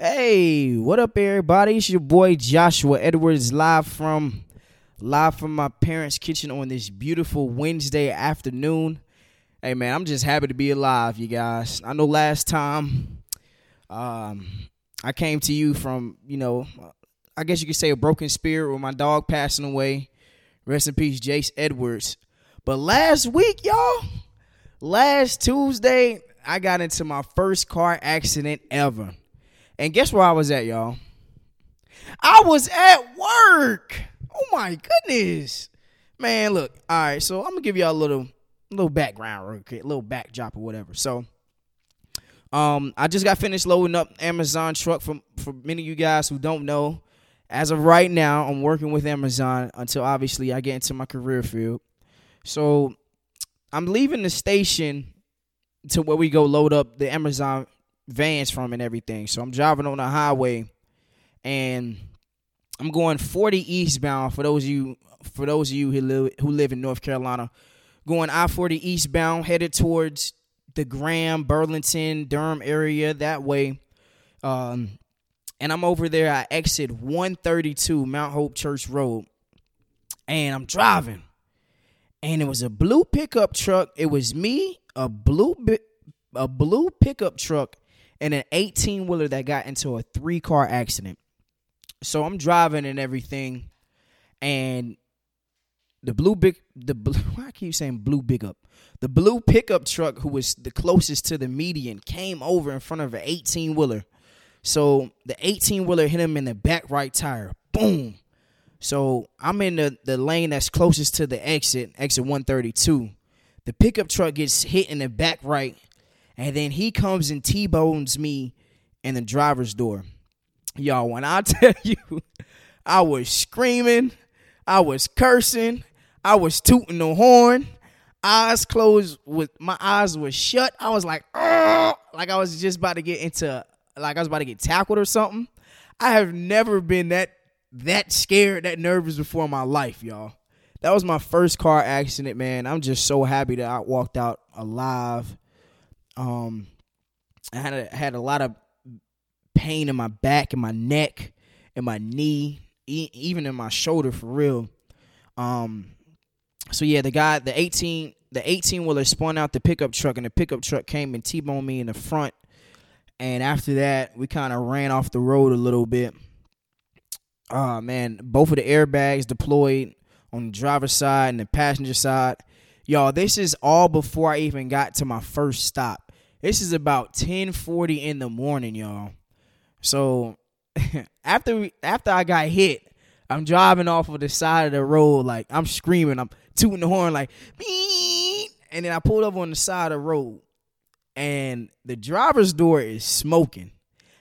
Hey, what up, everybody? It's your boy Joshua Edwards, live from live from my parents' kitchen on this beautiful Wednesday afternoon. Hey, man, I'm just happy to be alive, you guys. I know last time, um, I came to you from you know, I guess you could say a broken spirit with my dog passing away. Rest in peace, Jace Edwards. But last week, y'all, last Tuesday, I got into my first car accident ever. And guess where I was at, y'all? I was at work. Oh my goodness. Man, look. All right, so I'm gonna give y'all a little little background real quick, a little backdrop or whatever. So um I just got finished loading up Amazon truck for for many of you guys who don't know. As of right now, I'm working with Amazon until obviously I get into my career field. So I'm leaving the station to where we go load up the Amazon vans from and everything. So I'm driving on the highway and I'm going 40 eastbound for those of you for those of you who live who live in North Carolina. Going I-40 eastbound headed towards the Graham, Burlington, Durham area that way. Um and I'm over there I exit 132 Mount Hope Church Road. And I'm driving. And it was a blue pickup truck. It was me, a blue a blue pickup truck and an 18 wheeler that got into a three car accident. So I'm driving and everything, and the blue big the blue, why I keep saying blue big up the blue pickup truck who was the closest to the median came over in front of an 18 wheeler. So the 18 wheeler hit him in the back right tire. Boom. So I'm in the, the lane that's closest to the exit, exit 132. The pickup truck gets hit in the back right and then he comes and T-bones me in the driver's door. Y'all, when I tell you, I was screaming, I was cursing, I was tooting the horn, eyes closed with my eyes were shut. I was like, like I was just about to get into like I was about to get tackled or something. I have never been that that scared, that nervous before in my life, y'all. That was my first car accident, man. I'm just so happy that I walked out alive um, I had a, had a lot of pain in my back and my neck and my knee, e- even in my shoulder for real. Um, so yeah, the guy, the eighteen, the eighteen wheeler spun out the pickup truck, and the pickup truck came and t-boned me in the front. And after that, we kind of ran off the road a little bit. Oh man, both of the airbags deployed on the driver's side and the passenger side. Y'all, this is all before I even got to my first stop. This is about 10:40 in the morning, y'all. So after we, after I got hit, I'm driving off of the side of the road like I'm screaming, I'm tooting the horn like Beep! and then I pulled up on the side of the road and the driver's door is smoking.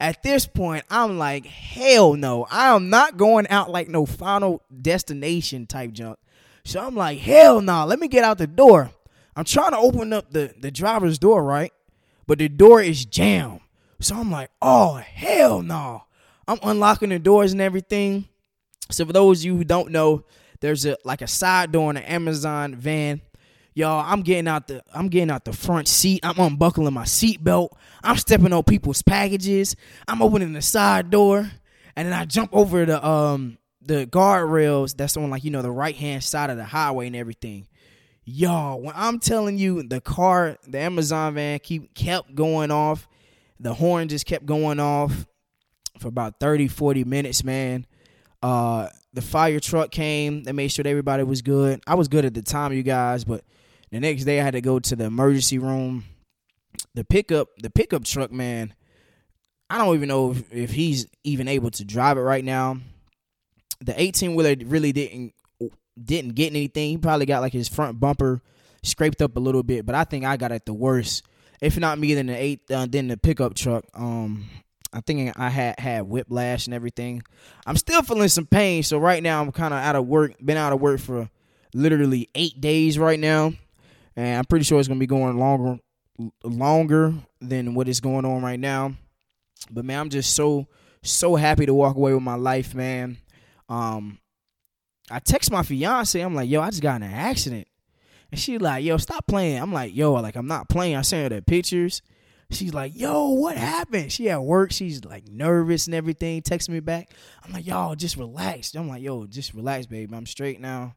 At this point, I'm like, hell no. I am not going out like no final destination type junk. So I'm like, hell no, let me get out the door. I'm trying to open up the, the driver's door, right? But the door is jammed. So I'm like, oh hell no. I'm unlocking the doors and everything. So for those of you who don't know, there's a like a side door in an Amazon van. Y'all, I'm getting out the I'm getting out the front seat. I'm unbuckling my seatbelt. I'm stepping on people's packages. I'm opening the side door, and then I jump over the um the guardrails that's on like you know the right hand side of the highway and everything y'all when i'm telling you the car the amazon van keep kept going off the horn just kept going off for about 30 40 minutes man. Uh the fire truck came they made sure everybody was good. I was good at the time you guys but the next day i had to go to the emergency room. The pickup the pickup truck man i don't even know if, if he's even able to drive it right now. The 18 wheeler really didn't didn't get anything. He probably got like his front bumper scraped up a little bit, but I think I got it the worst. If not me, then the eight, uh, then the pickup truck. Um, I think I had had whiplash and everything. I'm still feeling some pain, so right now I'm kind of out of work. Been out of work for literally eight days right now, and I'm pretty sure it's gonna be going longer, longer than what is going on right now. But man, I'm just so so happy to walk away with my life, man. Um, I text my fiance. I'm like, yo, I just got in an accident. And she like, yo, stop playing. I'm like, yo, like I'm not playing. I sent her the pictures. She's like, yo, what happened? She at work. She's like nervous and everything. Texting me back. I'm like, y'all, just relax. I'm like, yo, just relax, baby. I'm straight now.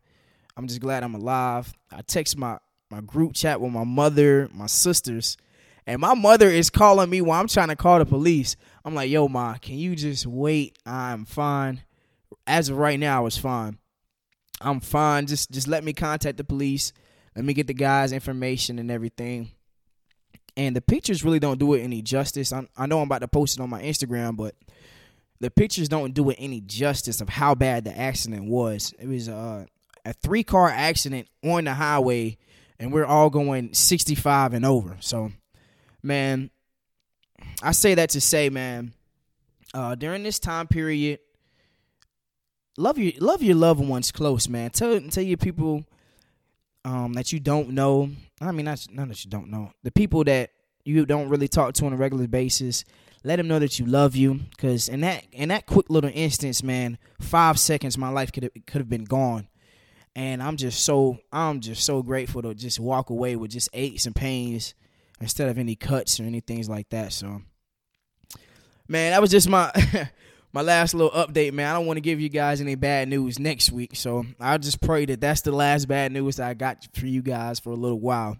I'm just glad I'm alive. I text my my group chat with my mother, my sisters, and my mother is calling me while I'm trying to call the police. I'm like, yo, ma, can you just wait? I'm fine. As of right now, I was fine. I'm fine. Just just let me contact the police. Let me get the guy's information and everything. And the pictures really don't do it any justice. I'm, I know I'm about to post it on my Instagram, but the pictures don't do it any justice of how bad the accident was. It was uh, a three car accident on the highway, and we're all going 65 and over. So, man, I say that to say, man, uh, during this time period, love your love your loved ones close, man. Tell tell your people um, that you don't know. I mean, not none that you don't know. The people that you don't really talk to on a regular basis. Let them know that you love you, because in that in that quick little instance, man, five seconds, my life could could have been gone, and I'm just so I'm just so grateful to just walk away with just aches and pains instead of any cuts or any things like that. So, man, that was just my my last little update, man. I don't want to give you guys any bad news next week, so I just pray that that's the last bad news I got for you guys for a little while.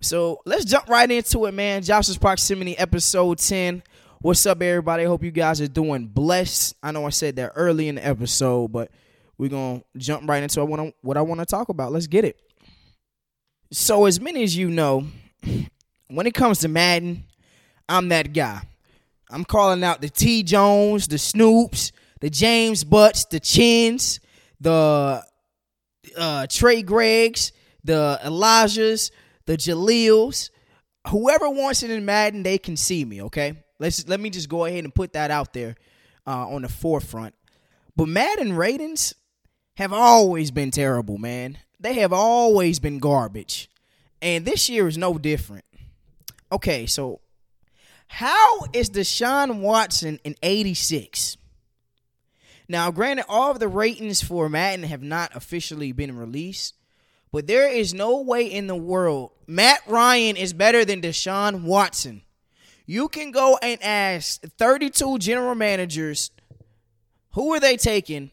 So let's jump right into it, man. Josh's Proximity, episode 10. What's up, everybody? I hope you guys are doing blessed. I know I said that early in the episode, but we're going to jump right into what I want to talk about. Let's get it. So, as many as you know, when it comes to Madden, I'm that guy. I'm calling out the T Jones, the Snoops, the James Butts, the Chins, the uh, Trey Gregs, the Elijahs, the Jalils. Whoever wants it in Madden, they can see me. Okay, let's let me just go ahead and put that out there uh, on the forefront. But Madden ratings have always been terrible, man. They have always been garbage, and this year is no different. Okay, so how is Deshaun Watson in 86? Now, granted, all of the ratings for Madden have not officially been released, but there is no way in the world Matt Ryan is better than Deshaun Watson. You can go and ask 32 general managers who are they taking,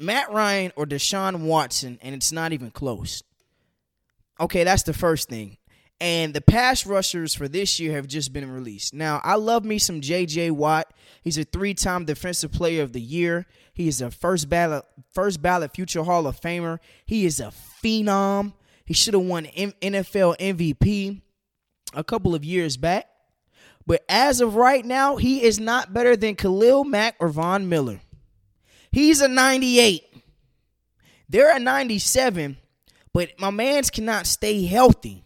Matt Ryan or Deshaun Watson, and it's not even close. Okay, that's the first thing. And the pass rushers for this year have just been released. Now, I love me some J.J. Watt. He's a three-time Defensive Player of the Year. He is a first ballot, first ballot future Hall of Famer. He is a phenom. He should have won NFL MVP a couple of years back. But as of right now, he is not better than Khalil Mack or Von Miller. He's a 98. They're a 97, but my mans cannot stay healthy.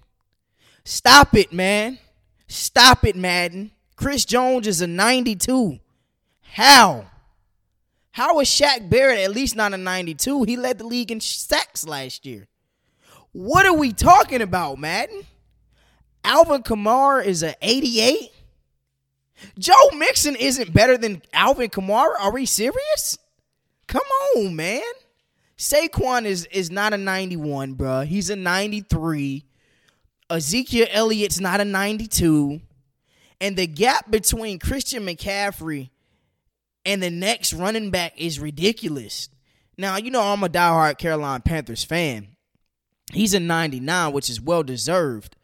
Stop it, man. Stop it, Madden. Chris Jones is a 92. How? How is Shaq Barrett at least not a 92? He led the league in sacks last year. What are we talking about, Madden? Alvin Kamara is a 88. Joe Mixon isn't better than Alvin Kamara. Are we serious? Come on, man. Saquon is is not a 91, bro. He's a 93. Ezekiel Elliott's not a 92. And the gap between Christian McCaffrey and the next running back is ridiculous. Now, you know, I'm a diehard Carolina Panthers fan. He's a 99, which is well deserved.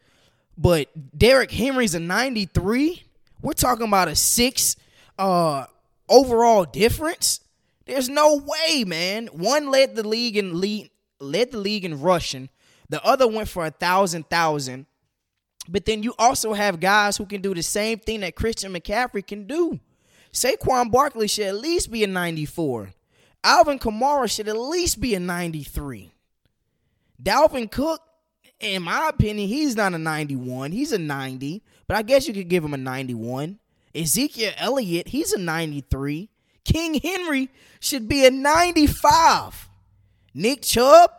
But Derrick Henry's a 93. We're talking about a six uh, overall difference. There's no way, man. One led the league in lead, led the league in rushing. The other went for a thousand thousand. But then you also have guys who can do the same thing that Christian McCaffrey can do. Saquon Barkley should at least be a 94. Alvin Kamara should at least be a 93. Dalvin Cook, in my opinion, he's not a 91. He's a 90, but I guess you could give him a 91. Ezekiel Elliott, he's a 93. King Henry should be a 95. Nick Chubb,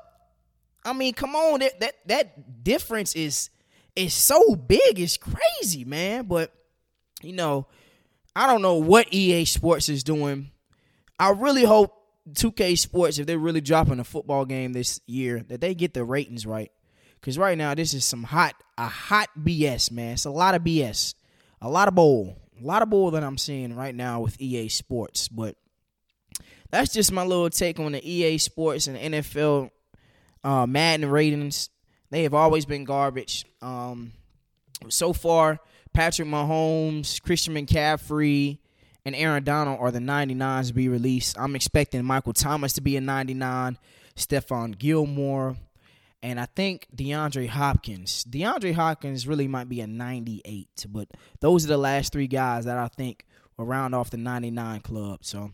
I mean, come on, that that that difference is is so big, it's crazy, man. But you know, I don't know what EA Sports is doing. I really hope 2K Sports, if they're really dropping a football game this year, that they get the ratings right. Cause right now this is some hot, a hot BS, man. It's a lot of BS, a lot of bull, a lot of bull that I'm seeing right now with EA Sports. But that's just my little take on the EA Sports and NFL uh, Madden ratings. They have always been garbage. Um, so far, Patrick Mahomes, Christian McCaffrey, and Aaron Donald are the 99s to be released. I'm expecting Michael Thomas to be a 99, Stephon Gilmore, and I think DeAndre Hopkins. DeAndre Hopkins really might be a 98, but those are the last three guys that I think will round off the 99 club. So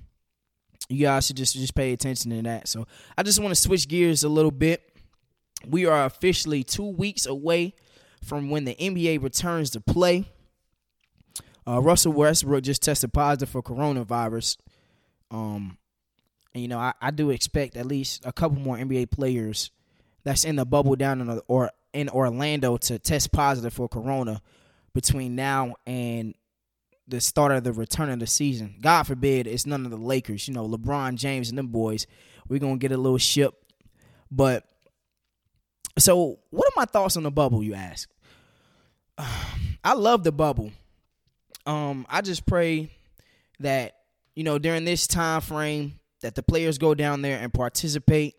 you guys should just just pay attention to that. So I just want to switch gears a little bit. We are officially two weeks away from when the NBA returns to play. Uh, Russell Westbrook just tested positive for coronavirus. Um, and, you know, I, I do expect at least a couple more NBA players that's in the bubble down in or in Orlando to test positive for corona between now and the start of the return of the season. God forbid it's none of the Lakers. You know, LeBron James and them boys. We're gonna get a little ship. But so what are my thoughts on the bubble, you ask? I love the bubble. Um, I just pray that, you know, during this time frame that the players go down there and participate,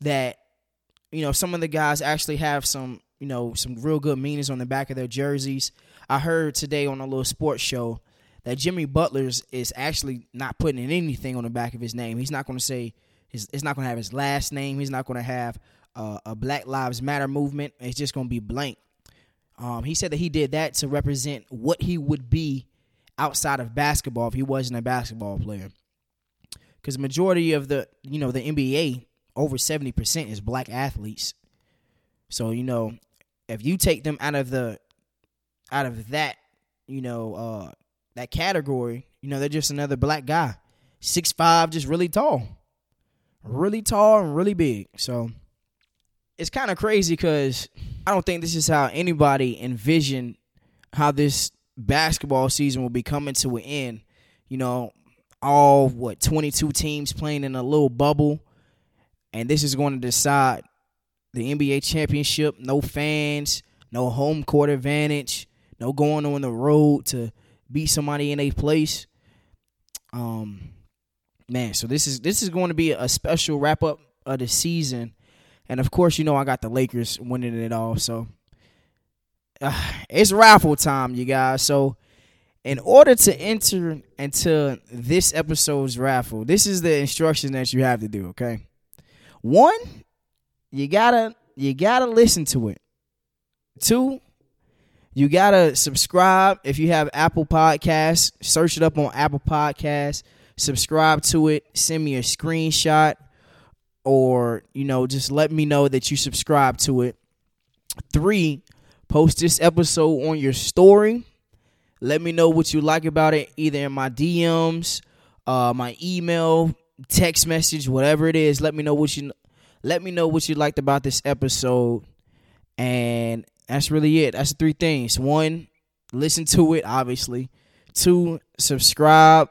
that, you know, some of the guys actually have some, you know, some real good meanings on the back of their jerseys. I heard today on a little sports show that Jimmy Butler's is actually not putting in anything on the back of his name. He's not going to say his. It's not going to have his last name. He's not going to have uh, a Black Lives Matter movement. It's just going to be blank. Um, he said that he did that to represent what he would be outside of basketball if he wasn't a basketball player. Because the majority of the you know the NBA over seventy percent is black athletes. So you know if you take them out of the out of that you know uh, that category, you know they're just another black guy, six five, just really tall, really tall and really big. So it's kind of crazy because I don't think this is how anybody envisioned how this basketball season will be coming to an end. You know, all what 22 teams playing in a little bubble, and this is going to decide the NBA championship. No fans, no home court advantage, no going on the road to beat somebody in a place. Um, man, so this is this is going to be a special wrap up of the season and of course, you know I got the Lakers winning it all. So uh, it's raffle time, you guys. So in order to enter into this episode's raffle, this is the instruction that you have to do, okay? One, you gotta you gotta listen to it. Two, you gotta subscribe if you have Apple Podcasts. Search it up on Apple Podcasts. Subscribe to it. Send me a screenshot or you know just let me know that you subscribe to it three post this episode on your story let me know what you like about it either in my dms uh, my email text message whatever it is let me know what you let me know what you liked about this episode and that's really it that's the three things one listen to it obviously two subscribe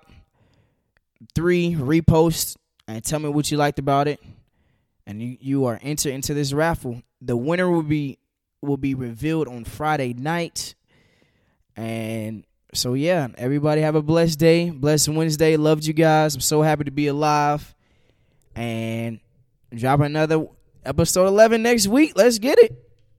three repost and tell me what you liked about it and you, you are entered into this raffle. The winner will be will be revealed on Friday night. And so yeah, everybody have a blessed day, blessed Wednesday. Loved you guys. I'm so happy to be alive. And drop another episode 11 next week. Let's get it.